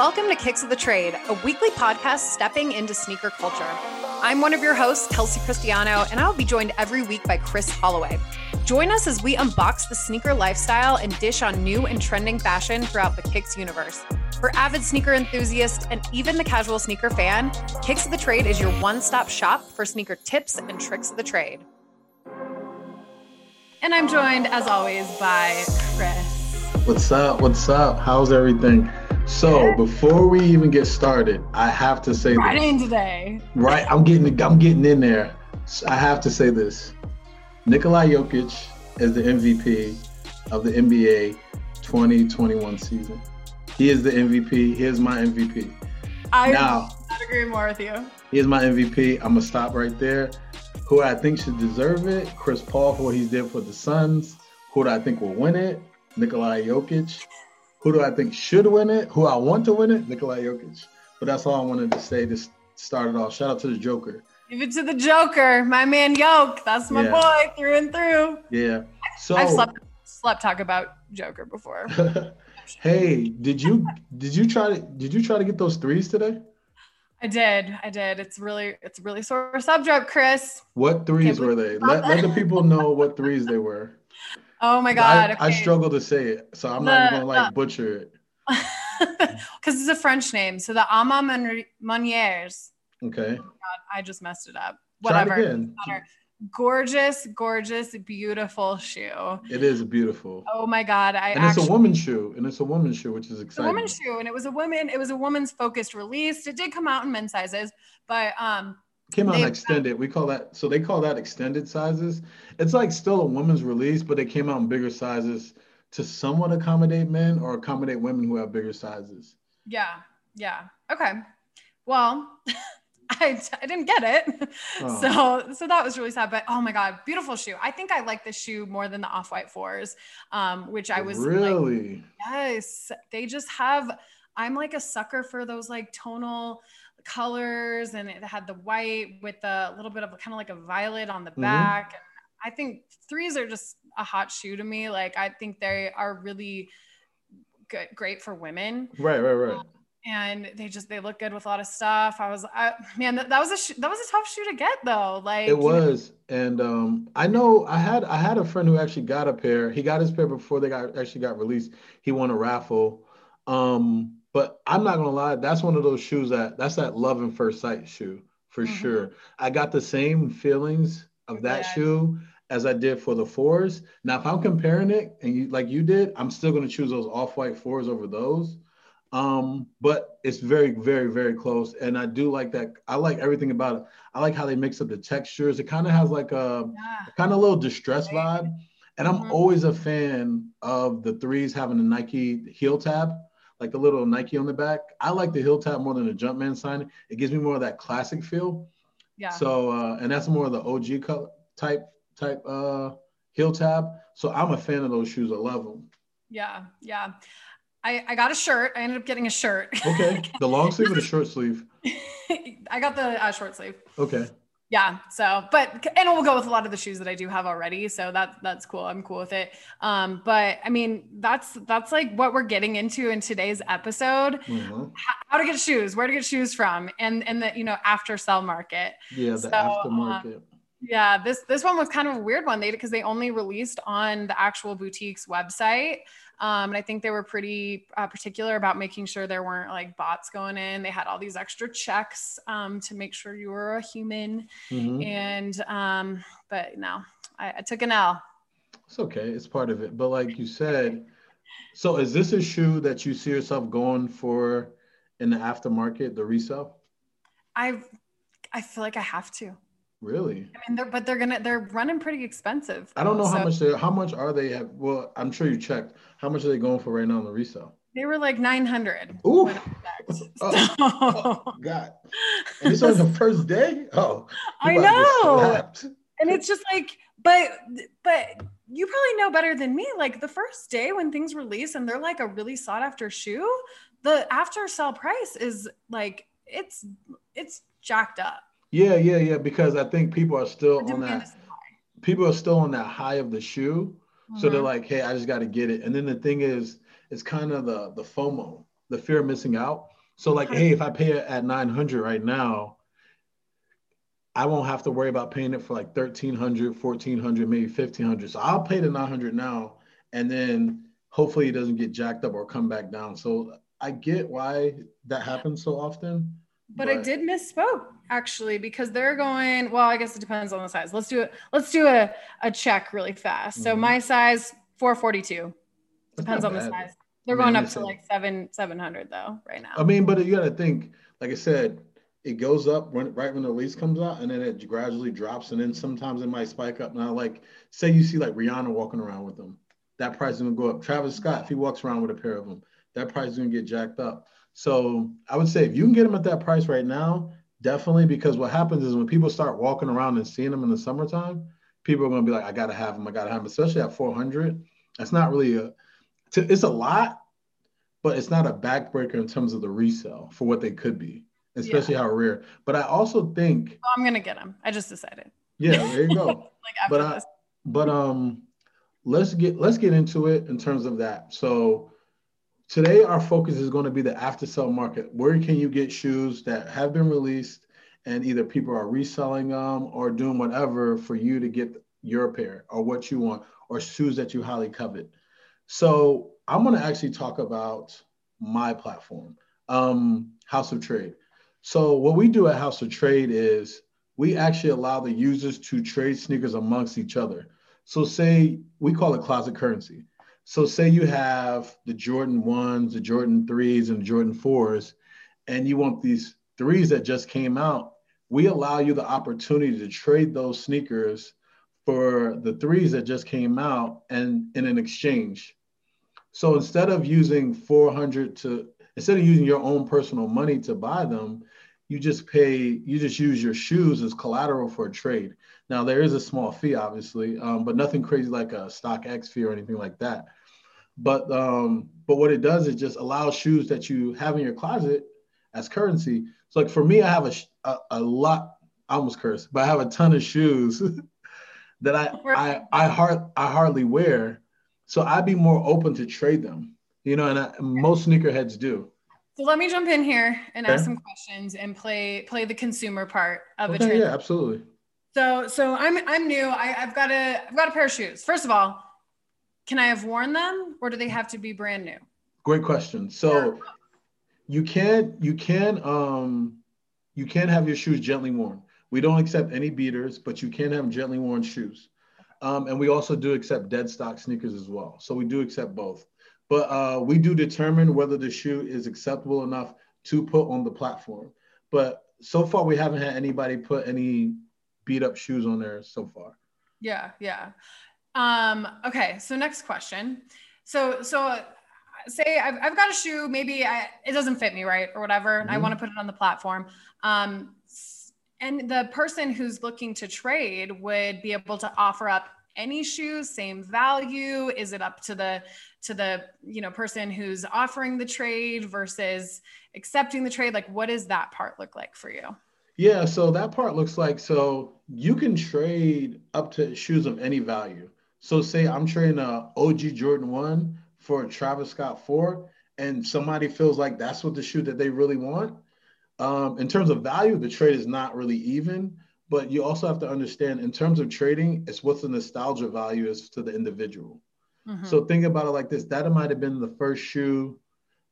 Welcome to Kicks of the Trade, a weekly podcast stepping into sneaker culture. I'm one of your hosts, Kelsey Cristiano, and I'll be joined every week by Chris Holloway. Join us as we unbox the sneaker lifestyle and dish on new and trending fashion throughout the Kicks universe. For avid sneaker enthusiasts and even the casual sneaker fan, Kicks of the Trade is your one stop shop for sneaker tips and tricks of the trade. And I'm joined, as always, by Chris. What's up? What's up? How's everything? So before we even get started, I have to say right this. in today. Right, I'm getting I'm getting in there. I have to say this. Nikolai Jokic is the MVP of the NBA 2021 season. He is the MVP. He is my MVP. I now, not agree more with you. He is my MVP. I'm gonna stop right there. Who I think should deserve it? Chris Paul for what he's did for the Suns. Who do I think will win it? Nikolai Jokic. Who do I think should win it? Who I want to win it? Nikolai Jokic. But that's all I wanted to say to start it off. Shout out to the Joker. Give it to the Joker, my man Yoke. That's my Yeah. boy through and through. Yeah. So I've slept slept talk about Joker before. hey, did you did you try to did you try to get those threes today? I did. I did. It's really it's really sore subject, Chris. What threes were they? Let, let the people know what threes they were. Oh my god. I, I struggle to say it, so I'm not even gonna like the- butcher it. Because it's a French name. So the Ama Moniers. Okay. I just messed it up. Try it Whatever. again. Gorgeous, gorgeous, beautiful shoe. It is beautiful. Oh my god. I and it's actually a woman's shoe, and it's a woman's shoe, which is It's a woman's shoe, and it was a woman. It was a woman's focused release. It did come out in men's sizes, but um, Came out extended. We call that so they call that extended sizes. It's like still a woman's release, but they came out in bigger sizes to somewhat accommodate men or accommodate women who have bigger sizes. yeah, yeah, okay. Well, I, I didn't get it, Oh. so so that was really sad. But oh my god, beautiful shoe. I think I like this shoe more than the off white fours, um, which I was like, really Yes, they just have. I'm like a sucker for those like tonal colors, and it had the white with a little bit of kind of like a violet on the Mhm. back. And I think threes are just a hot shoe to me. Like I think they are really good, great for women, right, right, right. and they just they look good with a lot of stuff. I was, I, man, that, that was a sh- that was a tough shoe to get though. Like It was, and um, I know I had I had a friend who actually got a pair. He got his pair before they got actually got released. He won a raffle. Um, but I'm not gonna lie, that's one of those shoes that that's that love and first sight shoe for Mhm. sure. I got the same feelings of that Yeah. shoe as I did for the fours. Now, if I'm comparing it and you like you did, I'm still gonna choose those off-white fours over those. Um, but it's very, very, very close. And I do like that. I like everything about it. I like how they mix up the textures. It kind of has like a yeah, kind of little distress vibe. And I'm Mhm. always a fan of the threes having the Nike heel tab, like the little Nike on the back. I like the heel tab more than the Jumpman sign. It gives me more of that classic feel. yeah. So uh, and that's more of the OG color type type uh heel tab. So I'm a fan of those shoes. I love them. Yeah, yeah. I, I got a shirt. I ended up getting a shirt. Okay, the long sleeve or the short sleeve? I got the uh, short sleeve. Okay, Yeah. So, but and it will go with a lot of the shoes that I do have already. So that that's cool. I'm cool with it. Um, but I mean, that's that's like what we're getting into in today's episode: Mhm. how, to get shoes, where to get shoes from, and and the you know after sell market. yeah, the So, aftermarket. Yeah, this this one was kind of a weird one. They because they only released on the actual boutique's website, um, and I think they were pretty uh, particular about making sure there weren't like bots going in. They had all these extra checks um, to make sure you were a human, Mhm. and um, but no, I, I took an L. It's okay. It's part of it. But like you said, so is this a shoe that you see yourself going for in the aftermarket, the resale? I I feel like I have to. Really? I mean, they're but they're gonna they're running pretty expensive. I don't know though, how much they how much are they at well, I'm sure you checked. How much are they going for right now on the resale? They were like nine hundred. Ooh. when I checked. Oh, Oh God. And it's on the first day? Oh. I you about to get know. and it's just like but but you probably know better than me like the first day when things release and they're like a really sought after shoe the after sell price is like it's it's jacked up Yeah, yeah, yeah. Because I think people are still on that. people are still on that high of the shoe. high. So they're Mhm. like, hey, I just got to get it. And then the thing is, it's kind of the the FOMO. the fear of missing out. So like, hey, if I pay it at 900 right now, I won't have to worry about paying it for like 1300, 1400, maybe 1500. So I'll pay the 900 now and then hopefully it doesn't get jacked up or come back down. So I get why that happens so often. But, but I did misspoke actually because they're going, well, I guess it depends on the size. Let's do it. Let's do a, a check really fast. Mm-hmm. So my size 442 depends on the size. They're I mean, going up to like seven, 700 though right now. I mean, but you got to think, like I said, it goes up when right when the lease comes out and then it gradually drops and then sometimes it might spike up. Now, like say you see like Rihanna walking around with them, that price is gonna go up. Travis Scott, if he walks around with a pair of them, that price is gonna get jacked up. So I would say if you can get them at that price right now, definitely because what happens is when people start walking around and seeing them in the summertime, people are gonna be like, I gotta have them, I gotta have them, especially at 400. That's not really a, it's a lot, but it's not a backbreaker in terms of the resale for what they could be especially yeah. how rare. But I also think oh, I'm gonna get them. I just decided. Yeah, there you go. like but I, but um, let's get let's get into it in terms of that. So today our focus is going to be the after sale market. Where can you get shoes that have been released and either people are reselling them or doing whatever for you to get your pair or what you want or shoes that you highly covet. So I'm going to actually talk about my platform, um, House of Trade. So what we do at House of Trade is we actually allow the users to trade sneakers amongst each other. So say we call it closet currency. So say you have the Jordan ones, the Jordan threes, and the Jordan fours, and you want these threes that just came out. We allow you the opportunity to trade those sneakers for the threes that just came out and in an exchange. So instead of using 400 to instead of using your own personal money to buy them, you just pay, you just use your shoes as collateral for a trade. Now there is a small fee, obviously, um, but nothing crazy like a StockX fee or anything like that. But um, but what it does is just allow shoes that you have in your closet as currency. So like for me, I have a a, a lot. I almost cursed, but I have a ton of shoes that I I I hard I hardly wear. So I'd be more open to trade them you know, and I, most sneakerheads do. So let me jump in here and okay. ask some questions and play play the consumer part of okay, a Yeah, absolutely. So so I'm I'm new. I, I've got a I've got a pair of shoes. First of all, can I have worn them or do they have to be brand new? Great question. So yeah. you can't, you can um you can have your shoes gently worn. We don't accept any beaters, but you can have gently worn shoes. Um, and we also do accept dead stock sneakers as well. So we do accept both but uh, we do determine whether the shoe is acceptable enough to put on the platform. But so far, we haven't had anybody put any beat up shoes on there so far. Yeah, yeah. Um, okay, so next question. So, so say I've, I've got a shoe, maybe I, it doesn't fit me right or whatever, and mm-hmm. I want to put it on the platform. Um, and the person who's looking to trade would be able to offer up any shoes same value is it up to the to the you know person who's offering the trade versus accepting the trade like what does that part look like for you yeah so that part looks like so you can trade up to shoes of any value so say i'm trading a og jordan 1 for a travis scott 4 and somebody feels like that's what the shoe that they really want um, in terms of value the trade is not really even but you also have to understand in terms of trading, it's what the nostalgia value is to the individual. Mm-hmm. So think about it like this: that might have been the first shoe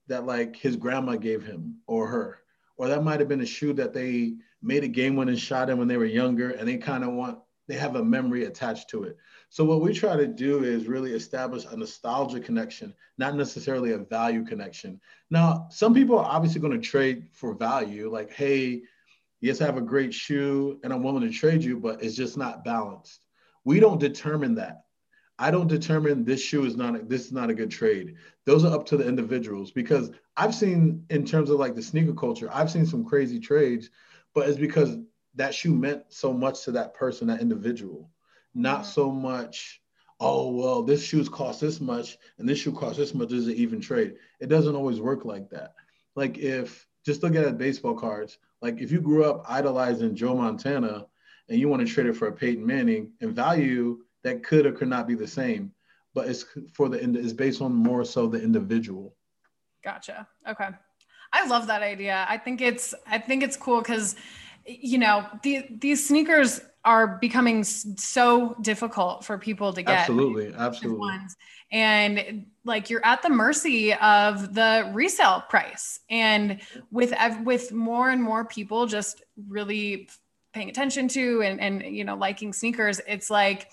that like his grandma gave him or her, or that might have been a shoe that they made a game winning shot in when they were younger, and they kind of want they have a memory attached to it. So what we try to do is really establish a nostalgia connection, not necessarily a value connection. Now, some people are obviously going to trade for value, like, hey, yes, I have a great shoe and I'm willing to trade you, but it's just not balanced. We don't determine that. I don't determine this shoe is not a, this is not a good trade. Those are up to the individuals because I've seen in terms of like the sneaker culture, I've seen some crazy trades, but it's because that shoe meant so much to that person, that individual, not so much. Oh well, this shoe's cost this much and this shoe costs this much. Is an even trade? It doesn't always work like that. Like if just look at baseball cards. Like if you grew up idolizing Joe Montana and you want to trade it for a Peyton Manning, and value that could or could not be the same, but it's for the it's based on more so the individual. Gotcha. Okay. I love that idea. I think it's I think it's cool because you know the, these sneakers are becoming so difficult for people to get. Absolutely, absolutely. Ones. And like you're at the mercy of the resale price, and with with more and more people just really paying attention to and and you know liking sneakers, it's like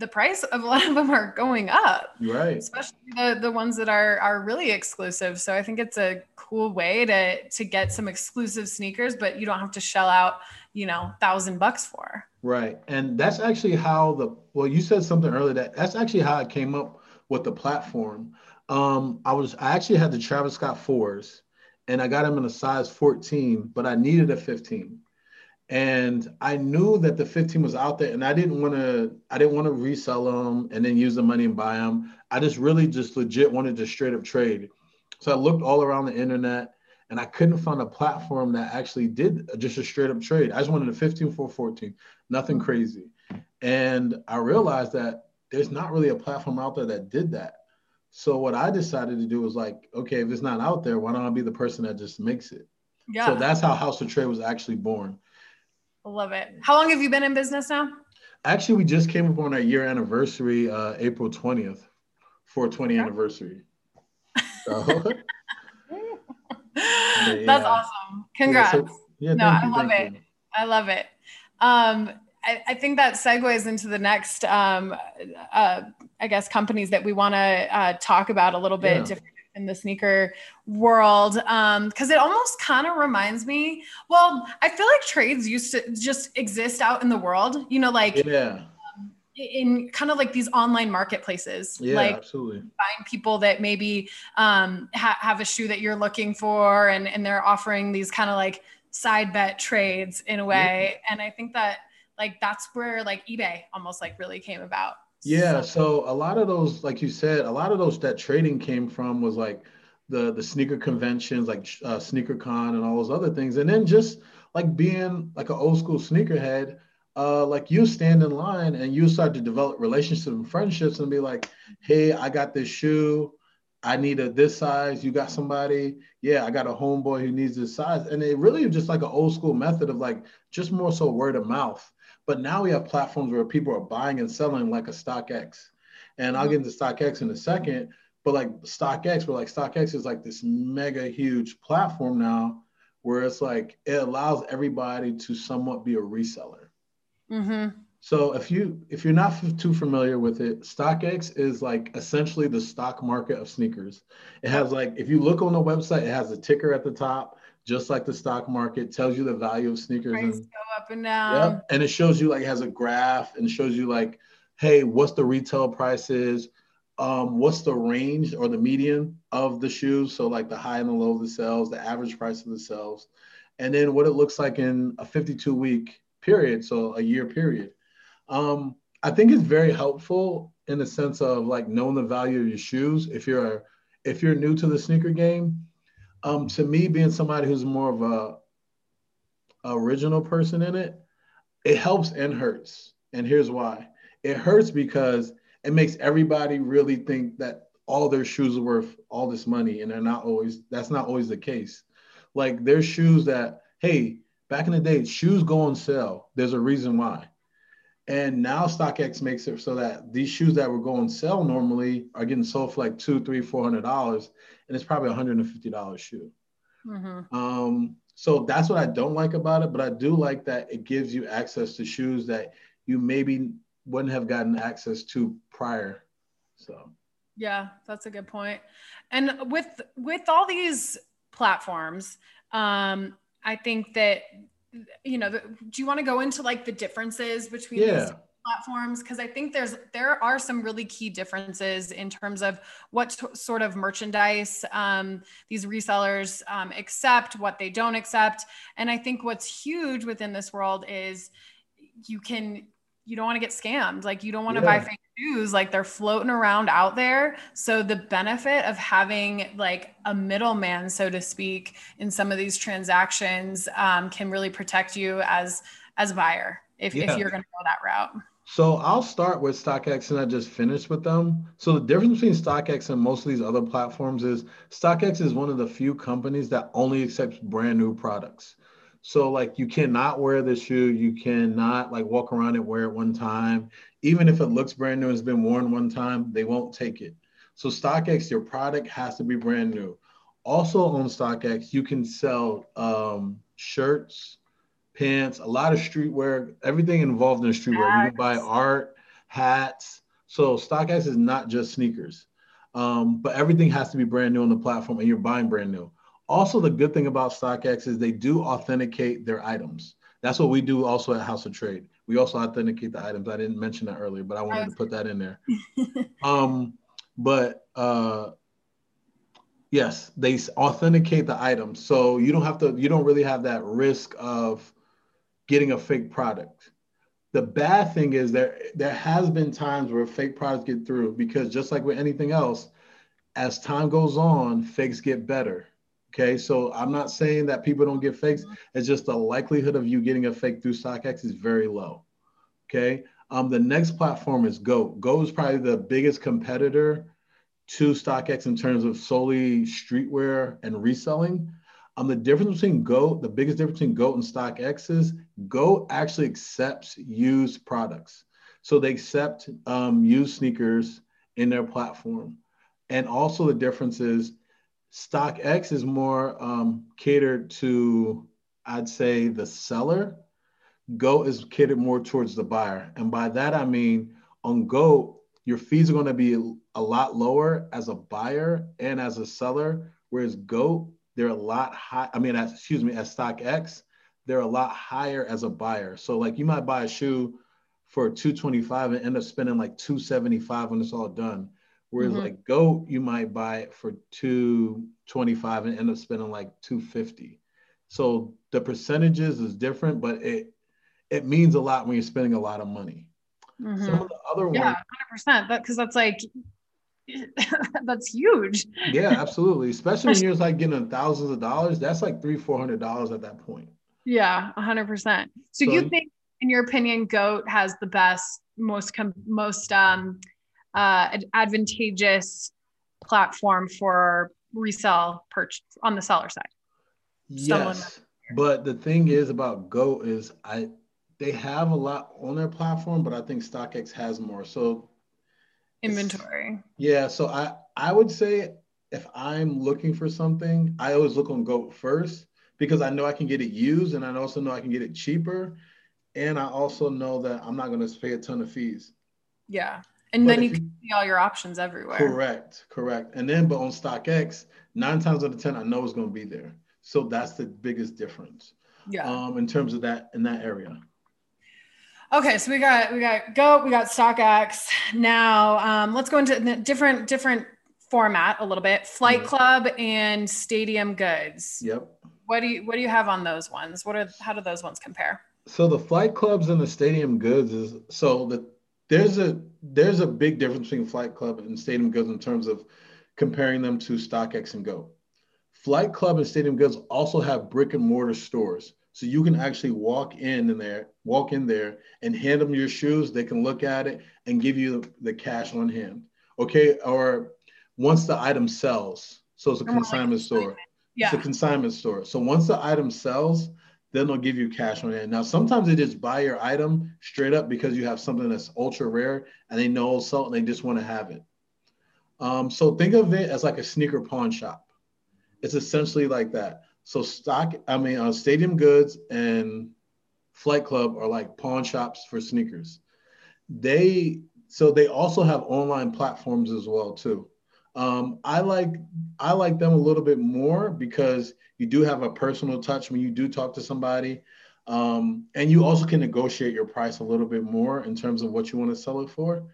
the price of a lot of them are going up. Right. Especially the, the ones that are are really exclusive. So I think it's a cool way to to get some exclusive sneakers, but you don't have to shell out, you know, thousand bucks for. Right. And that's actually how the well, you said something earlier that that's actually how I came up with the platform. Um, I was I actually had the Travis Scott fours and I got them in a size 14, but I needed a 15 and I knew that the 15 was out there, and I didn't want to. I didn't want to resell them and then use the money and buy them. I just really just legit wanted to straight up trade. So I looked all around the internet, and I couldn't find a platform that actually did just a straight up trade. I just wanted a 15 for 14, nothing crazy. And I realized that there's not really a platform out there that did that. So what I decided to do was like, okay, if it's not out there, why don't I be the person that just makes it? Yeah. So that's how House of Trade was actually born. Love it. How long have you been in business now? Actually, we just came up on our year anniversary, uh, April 20th, 420 okay. anniversary. So, yeah. That's awesome. Congrats. Yeah, so, yeah, no, I love it. You. I love it. Um, I, I, think that segues into the next, um, uh, I guess, companies that we want to uh, talk about a little bit yeah. different in the sneaker world um because it almost kind of reminds me well i feel like trades used to just exist out in the world you know like yeah um, in kind of like these online marketplaces. Yeah like absolutely. find people that maybe um ha- have a shoe that you're looking for and and they're offering these kind of like side bet trades in a way. Yeah. and i think that like that's where like ebay almost like really came about. Yeah, so a lot of those, like you said, a lot of those that trading came from was like the the sneaker conventions, like uh, Sneaker Con and all those other things, and then just like being like an old school sneakerhead, uh, like you stand in line and you start to develop relationships and friendships and be like, hey, I got this shoe. I need a this size. You got somebody? Yeah, I got a homeboy who needs this size. And it really just like an old school method of like just more so word of mouth. But now we have platforms where people are buying and selling like a StockX. And I'll get into StockX in a second, but like StockX, but like StockX is like this mega huge platform now where it's like it allows everybody to somewhat be a reseller. Mm-hmm. So if you if you're not f- too familiar with it, StockX is like essentially the stock market of sneakers. It has like if you look on the website, it has a ticker at the top just like the stock market, tells you the value of sneakers. Price and, go up and down. Yep. And it shows you like has a graph and shows you like, hey, what's the retail prices? Um, what's the range or the median of the shoes? So like the high and the low of the sales, the average price of the sales, and then what it looks like in a 52 week period, so a year period. Um, I think it's very helpful in the sense of like knowing the value of your shoes. If you're if you're new to the sneaker game, um, to me, being somebody who's more of a original person in it, it helps and hurts. And here's why. It hurts because it makes everybody really think that all their shoes are worth all this money, and they're not always. That's not always the case. Like there's shoes that, hey, back in the day, shoes go on sale. There's a reason why. And now StockX makes it so that these shoes that were going sell normally are getting sold for like two, three, four hundred dollars, and it's probably a hundred and fifty dollars shoe. Mm-hmm. Um, so that's what I don't like about it, but I do like that it gives you access to shoes that you maybe wouldn't have gotten access to prior. So yeah, that's a good point. And with with all these platforms, um, I think that you know, the, do you want to go into like the differences between yeah. these platforms? Because I think there's there are some really key differences in terms of what t- sort of merchandise um, these resellers um, accept, what they don't accept, and I think what's huge within this world is you can you don't want to get scammed. Like you don't want to yeah. buy fake news. Like they're floating around out there. So the benefit of having like a middleman, so to speak, in some of these transactions um, can really protect you as as a buyer if, yeah. if you're going to go that route. So I'll start with StockX and I just finished with them. So the difference between StockX and most of these other platforms is StockX is one of the few companies that only accepts brand new products. So like you cannot wear the shoe, you cannot like walk around and wear it one time. Even if it looks brand new has been worn one time, they won't take it. So StockX, your product has to be brand new. Also on StockX, you can sell um, shirts, pants, a lot of streetwear, everything involved in streetwear. You can buy art, hats. So StockX is not just sneakers, um, but everything has to be brand new on the platform, and you're buying brand new. Also, the good thing about StockX is they do authenticate their items. That's what we do also at House of Trade. We also authenticate the items. I didn't mention that earlier, but I wanted to put that in there. um, but uh, yes, they authenticate the items, so you don't have to. You don't really have that risk of getting a fake product. The bad thing is there there has been times where fake products get through because just like with anything else, as time goes on, fakes get better. Okay, so I'm not saying that people don't get fakes. It's just the likelihood of you getting a fake through StockX is very low. Okay, um, the next platform is Goat. Goat is probably the biggest competitor to StockX in terms of solely streetwear and reselling. Um, the difference between Goat, the biggest difference between Goat and StockX is Goat actually accepts used products. So they accept um, used sneakers in their platform. And also the difference is StockX is more um, catered to, I'd say, the seller. Goat is catered more towards the buyer. And by that, I mean on Goat, your fees are going to be a lot lower as a buyer and as a seller. Whereas Goat, they're a lot high. I mean, as, excuse me, as StockX, they're a lot higher as a buyer. So like you might buy a shoe for 225 and end up spending like 275 when it's all done. Whereas mm-hmm. like Goat, you might buy it for 225 and end up spending like 250. So the percentages is different, but it it means a lot when you're spending a lot of money. Mm-hmm. Some of the other ones, yeah, 100%. That because that's like that's huge. yeah, absolutely. Especially when you're like getting thousands of dollars, that's like three, four hundred dollars at that point. Yeah, hundred percent. So, so you think, in your opinion, Goat has the best, most com- most um, uh, advantageous platform for resell purchase on the seller side? Yes, but the thing is about Goat is I they have a lot on their platform, but I think StockX has more. So inventory. Yeah, so I I would say if I'm looking for something, I always look on Goat first because I know I can get it used and I also know I can get it cheaper. And I also know that I'm not going to pay a ton of fees. Yeah. And but then you can see all your options everywhere. Correct, correct. And then, but on StockX, nine times out of 10, I know it's going to be there. So that's the biggest difference. Yeah. Um, in terms of that, in that area. Okay, so we got we got Goat, we got StockX. Now um, let's go into the different different format a little bit. Flight Club and Stadium Goods. Yep. What do you what do you have on those ones? What are how do those ones compare? So the flight clubs and the stadium goods is so the there's a there's a big difference between flight club and stadium goods in terms of comparing them to StockX and Goat. Flight Club and Stadium Goods also have brick and mortar stores. So you can actually walk in in there, walk in there and hand them your shoes. They can look at it and give you the cash on hand. Okay. Or once the item sells. So it's a consignment store. Yeah. It's a consignment store. So once the item sells, then they'll give you cash on hand. Now, sometimes they just buy your item straight up because you have something that's ultra rare and they know sold and they just want to have it. Um, so think of it as like a sneaker pawn shop. It's essentially like that. So stock, I mean, uh, Stadium Goods and Flight Club are like pawn shops for sneakers. They so they also have online platforms as well too. Um, I like I like them a little bit more because you do have a personal touch when you do talk to somebody, um, and you also can negotiate your price a little bit more in terms of what you want to sell it for.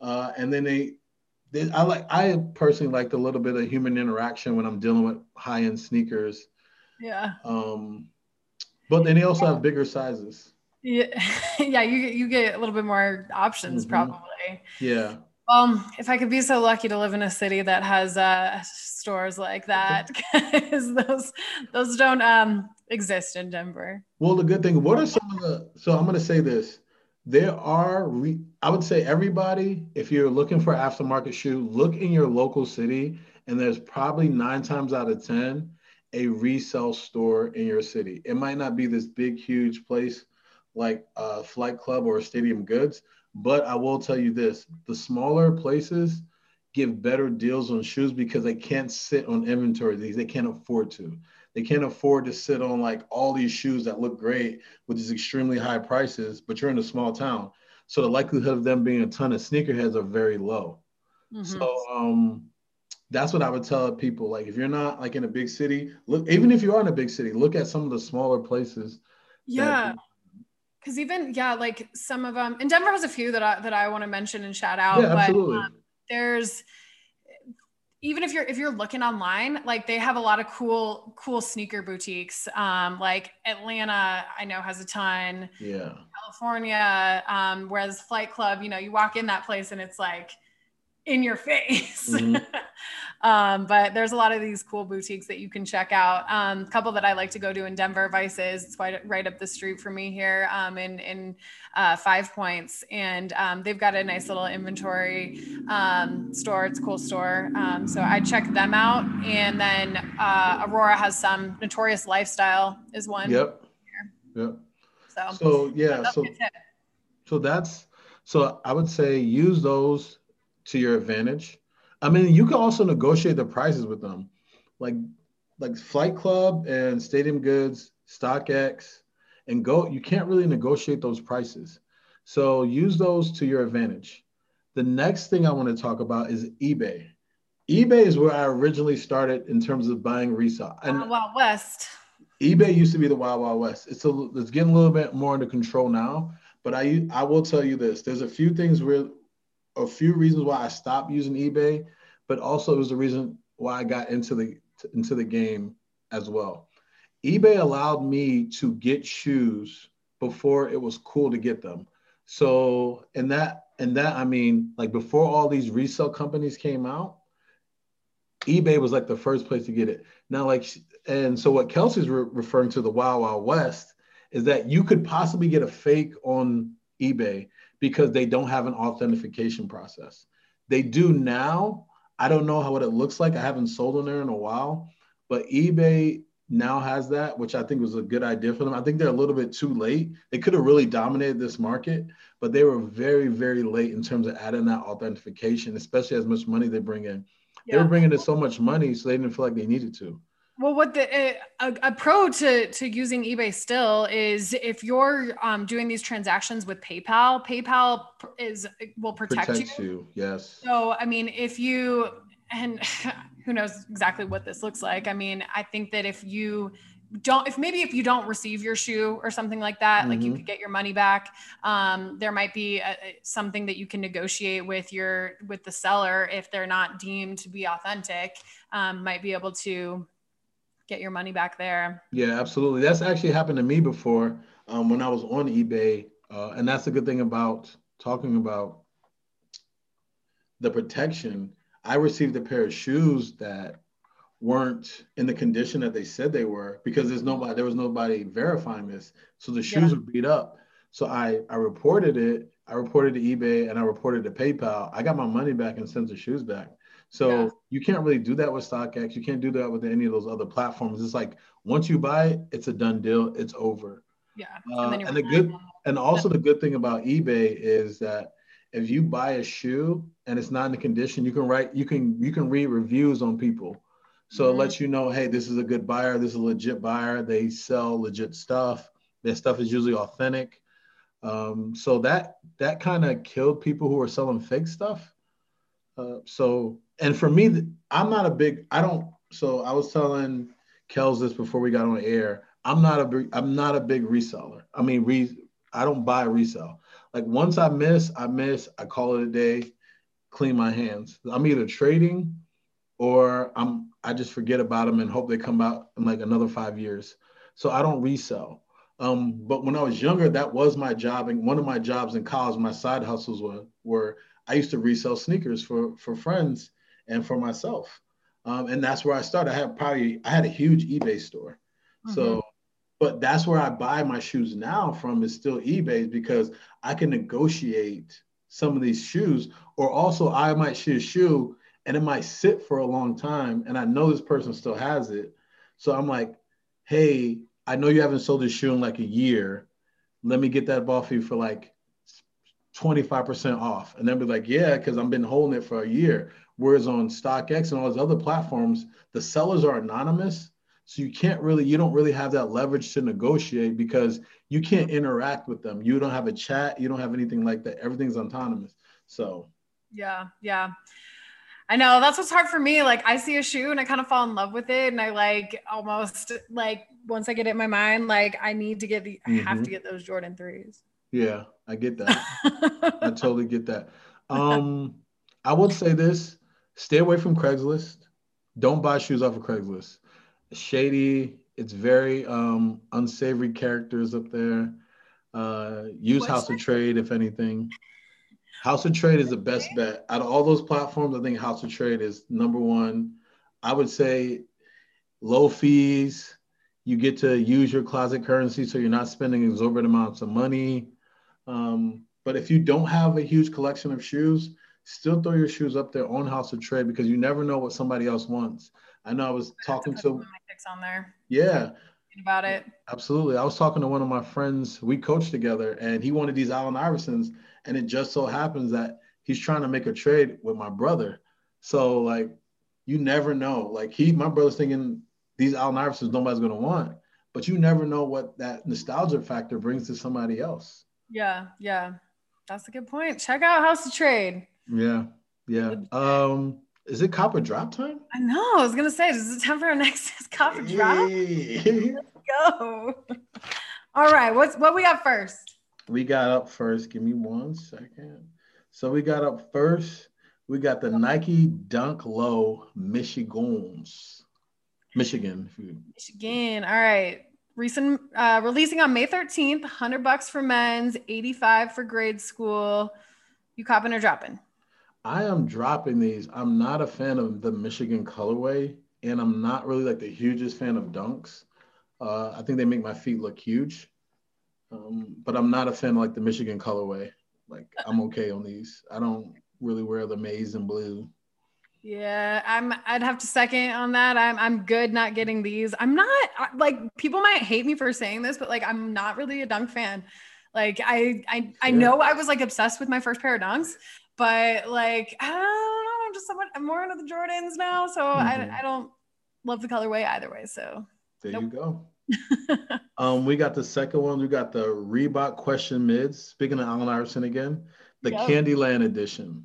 Uh, and then they, they, I like I personally liked a little bit of human interaction when I'm dealing with high end sneakers yeah. Um, but then they also have bigger sizes. Yeah, yeah. You you get a little bit more options mm-hmm. probably. Yeah. Um, if I could be so lucky to live in a city that has uh, stores like that, because those those don't um, exist in Denver. Well, the good thing. What are some of the? So I'm going to say this. there are re- i would say everybody if you're looking for aftermarket shoe look in your local city and there's probably nine times out of ten a resale store in your city it might not be this big huge place like a flight club or stadium goods but i will tell you this the smaller places give better deals on shoes because they can't sit on inventory these they can't afford to they can't afford to sit on like all these shoes that look great with these extremely high prices, but you're in a small town. So the likelihood of them being a ton of sneakerheads are very low. Mm-hmm. So um, that's what I would tell people. Like if you're not like in a big city, look even if you are in a big city, look at some of the smaller places. Yeah. Because even yeah, like some of them, and Denver has a few that I that I want to mention and shout out. Yeah, absolutely. But um, there's even if you're if you're looking online like they have a lot of cool cool sneaker boutiques um like atlanta i know has a ton yeah california um whereas flight club you know you walk in that place and it's like in your face. Mm-hmm. um, but there's a lot of these cool boutiques that you can check out. Um, a couple that I like to go to in Denver, Vices, it's right, right up the street from me here um, in, in uh, Five Points. And um, they've got a nice little inventory um, store. It's a cool store. Um, so I check them out. And then uh, Aurora has some Notorious Lifestyle is one. Yep. Here. Yep. So, so yeah. So, so that's, so I would say use those to your advantage. I mean, you can also negotiate the prices with them, like like Flight Club and Stadium Goods, StockX, and Goat. You can't really negotiate those prices, so use those to your advantage. The next thing I want to talk about is eBay. eBay is where I originally started in terms of buying resale. And Wild, Wild West. eBay used to be the Wild Wild West. It's a, it's getting a little bit more under control now. But I I will tell you this: there's a few things where a few reasons why I stopped using eBay, but also it was the reason why I got into the into the game as well. eBay allowed me to get shoes before it was cool to get them. So, and that and that I mean, like before all these resale companies came out, eBay was like the first place to get it. Now, like, and so what Kelsey's re- referring to the Wild Wild West is that you could possibly get a fake on eBay because they don't have an authentication process. They do now. I don't know how what it looks like. I haven't sold on there in a while, but eBay now has that, which I think was a good idea for them. I think they're a little bit too late. They could have really dominated this market, but they were very, very late in terms of adding that authentication, especially as much money they bring in. Yeah. They were bringing in so much money, so they didn't feel like they needed to. Well, what the a, a, pro to to using eBay still is if you're um, doing these transactions with PayPal, PayPal is will protect Protects you. you. Yes. So I mean, if you and who knows exactly what this looks like. I mean, I think that if you don't if maybe if you don't receive your shoe or something like that mm-hmm. like you mm-hmm. could get your money back um, there might be a, something that you can negotiate with your with the seller if they're not deemed to be authentic um, might be able to get your money back there. Yeah, absolutely. That's actually happened to me before um, when I was on eBay. Uh, and that's the good thing about talking about the protection. I received a pair of shoes that weren't in the condition that they said they were because there's nobody there was nobody verifying this. So the shoes yeah. were beat up. So I I reported it. I reported to eBay and I reported to PayPal. I got my money back and sent the shoes back. So yeah. you can't really do that with StockX. You can't do that with any of those other platforms. It's like once you buy it, it's a done deal. It's over. Yeah. Uh, and, and the good and also the good thing about eBay is that if you buy a shoe and it's not in the condition, you can write you can you can read reviews on people. So mm-hmm. it lets you know, hey, this is a good buyer. This is a legit buyer. They sell legit stuff. Their stuff is usually authentic. Um, so that that kind of killed people who were selling fake stuff. Uh, so and for me, I'm not a big. I don't. So I was telling Kels this before we got on air. I'm not a big. I'm not a big reseller. I mean, re. I don't buy resell. Like once I miss, I miss. I call it a day. Clean my hands. I'm either trading, or I'm. I just forget about them and hope they come out in like another five years. So I don't resell. Um, but when I was younger, that was my job. And one of my jobs in college, my side hustles were were I used to resell sneakers for for friends and for myself. Um, and that's where I started. I had probably I had a huge eBay store. Mm-hmm. So, But that's where I buy my shoes now from is still eBay because I can negotiate some of these shoes. Or also I might see a shoe and it might sit for a long time and I know this person still has it. So I'm like, hey, I know you haven't sold this shoe in like a year. Let me get that ball for you for like 25% off. And then be like, yeah, because I've been holding it for a year. Whereas on StockX and all those other platforms, the sellers are anonymous. So you can't really, you don't really have that leverage to negotiate because you can't interact with them. You don't have a chat, you don't have anything like that. Everything's autonomous. So yeah, yeah. I know that's what's hard for me. Like I see a shoe and I kind of fall in love with it, and I like almost like once I get it in my mind, like I need to get the, I have to mm-hmm. get those Jordan threes. yeah, I get that. I totally get that. Um, I would say this: stay away from Craigslist. Don't buy shoes off of Craigslist. Shady. It's very um, unsavory characters up there. Uh, use What's House that? of Trade if anything. House of Trade is the best bet out of all those platforms. I think House of Trade is number one. I would say low fees. You get to use your closet currency, so you're not spending exorbitant amounts of money. Um, but if you don't have a huge collection of shoes, still throw your shoes up there on House of Trade because you never know what somebody else wants. I know I was talking to, on there yeah, about it. absolutely. I was talking to one of my friends. We coached together, and he wanted these Allen Iversons, and it just so happens that he's trying to make a trade with my brother. So like, you never know. Like he, my brother's thinking these Allen Iversons nobody's gonna want, but you never know what that nostalgia factor brings to somebody else. Yeah, yeah. That's a good point. Check out House of Trade. Yeah, yeah. Um, is it cop or drop time? I know. I was gonna say, is it time for our next cop or drop? Go. All right. What's what we got first? we got up first. Give me one second. So we got up first. We got the Nike Dunk Low Michigans. Michigan. Michigan. All right. Recent uh, releasing on May 13th, 100 bucks for men's, 85 for grade school. You copping or dropping? I am dropping these. I'm not a fan of the Michigan colorway, and I'm not really like the hugest fan of dunks. Uh, I think they make my feet look huge, um, but I'm not a fan of like the Michigan colorway. Like I'm okay on these. I don't really wear the maize and blue. Yeah, I'm. I'd have to second on that. I'm. I'm good not getting these. I'm not like people might hate me for saying this, but like I'm not really a dunk fan. Like I, I, I Sure. know I was like obsessed with my first pair of dunks, but like I don't know. I'm just somewhat. I'm more into the Jordans now, so Mhm. I, I don't love the colorway either way. So There Nope. you go. Um, we got the second one. We got the Reebok Question Mids. Speaking of Allen Iverson again, the Yep. Candyland edition.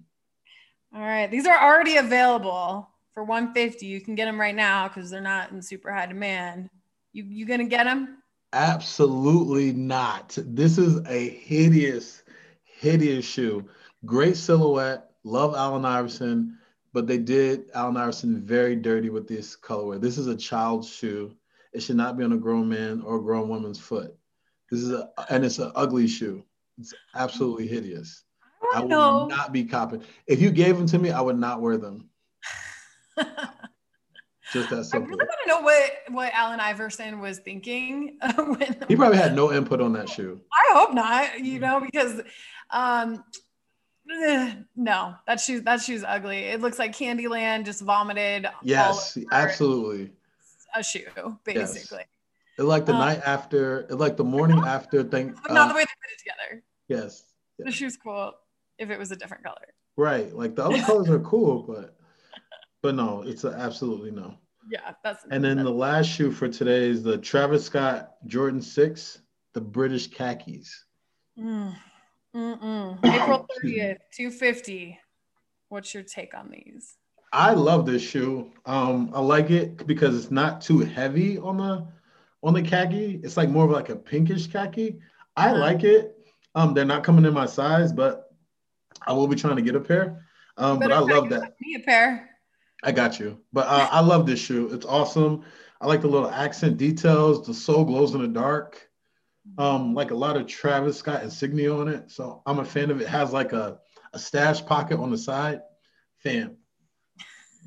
All right, these are already available for 150. You can get them right now because they're not in super high demand. You you gonna get them? Absolutely not. This is a hideous, hideous shoe. Great silhouette. Love Allen Iverson, but they did Allen Iverson very dirty with this colorway. This is a child's shoe. It should not be on a grown man or a grown woman's foot. This is a and it's an ugly shoe. It's absolutely hideous. I I would know. not be copying. If you gave them to me, I would not wear them. Just that I really want to know what what Allen Iverson was thinking when He probably had no input on that shoe. I hope not, you know, because um no, that shoe that shoe's ugly. It looks like Candyland just vomited Yes, absolutely. a shoe, basically. It's like the Um, night after, it's like the morning after thing. But not uh, the way they put it together. yes, The shoe's cool if it was a different color. right. Like the other colors are cool, but but no, it's absolutely no. Yeah, that's And then the last shoe for today is the Travis Scott Jordan Six, the British khakis. Mm. April Excuse 30th, 250. What's your take on these? I love this shoe. Um, I like it because it's not too heavy on the on the khaki. It's like more of like a pinkish khaki. I Uh-huh. like it. Um, they're not coming in my size, but I will be trying to get a pair. Um, but I love that. Me a pair. I got you. But uh, I love this shoe. It's awesome. I like the little accent details. The sole glows in the dark. Um, like a lot of Travis Scott insignia on it. So I'm a fan of it. it has like a, a stash pocket on the side. Fan.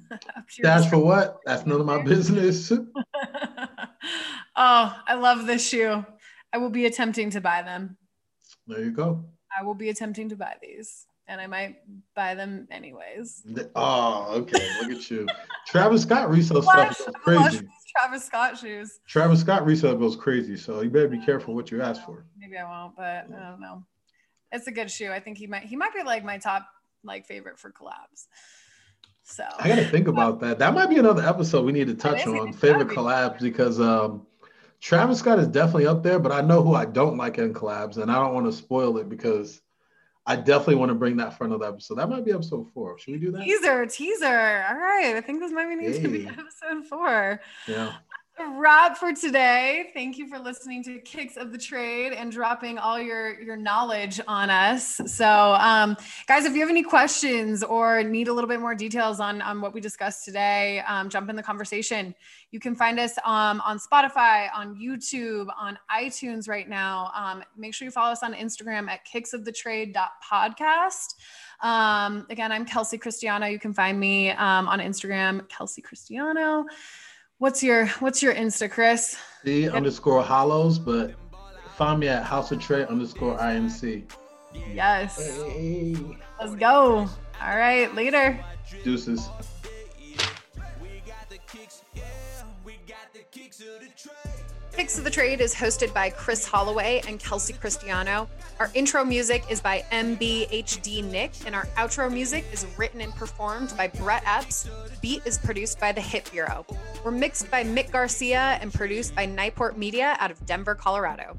Sure Stash for what? That's none of my business. Oh, I love this shoe. I will be attempting to buy them. There you go. I will be attempting to buy these and I might buy them anyways. Oh, okay. Look at you. Travis Scott resale stuff goes crazy. Travis Scott shoes. Travis Scott resale goes crazy, so you better be careful what you ask for. Maybe I won't, but I don't know. It's a good shoe. I think he might he might be like my top like favorite for collabs. So I gotta think about that. That might be another episode we need to touch on favorite collabs because um Travis Scott is definitely up there, but I know who I don't like in collabs, and I don't want to spoil it because I definitely want to bring that for another episode. That might be episode four. Should we do that? Teaser, teaser. All right. I think this might be, hey. to be episode four. Yeah wrap for today. Thank you for listening to Kicks of the Trade and dropping all your your knowledge on us. So, um, guys, if you have any questions or need a little bit more details on on what we discussed today, um, jump in the conversation. You can find us um, on Spotify, on YouTube, on iTunes right now. Um, make sure you follow us on Instagram at kicksofthetrade.podcast. Um, again, I'm Kelsey Cristiano. You can find me um, on Instagram, Kelsey Cristiano. What's your What's your Insta, Chris? C underscore hollows, but find me at House of Trey underscore IMC. Yes. Hey. Let's go. All right. Later. Deuces. Kicks of the Trade is hosted by Chris Holloway and Kelsey Cristiano. Our intro music is by MBHD Nick, and our outro music is written and performed by Brett Epps. Beat is produced by the Hit Bureau. We're mixed by Mick Garcia and produced by Nightport Media out of Denver, Colorado.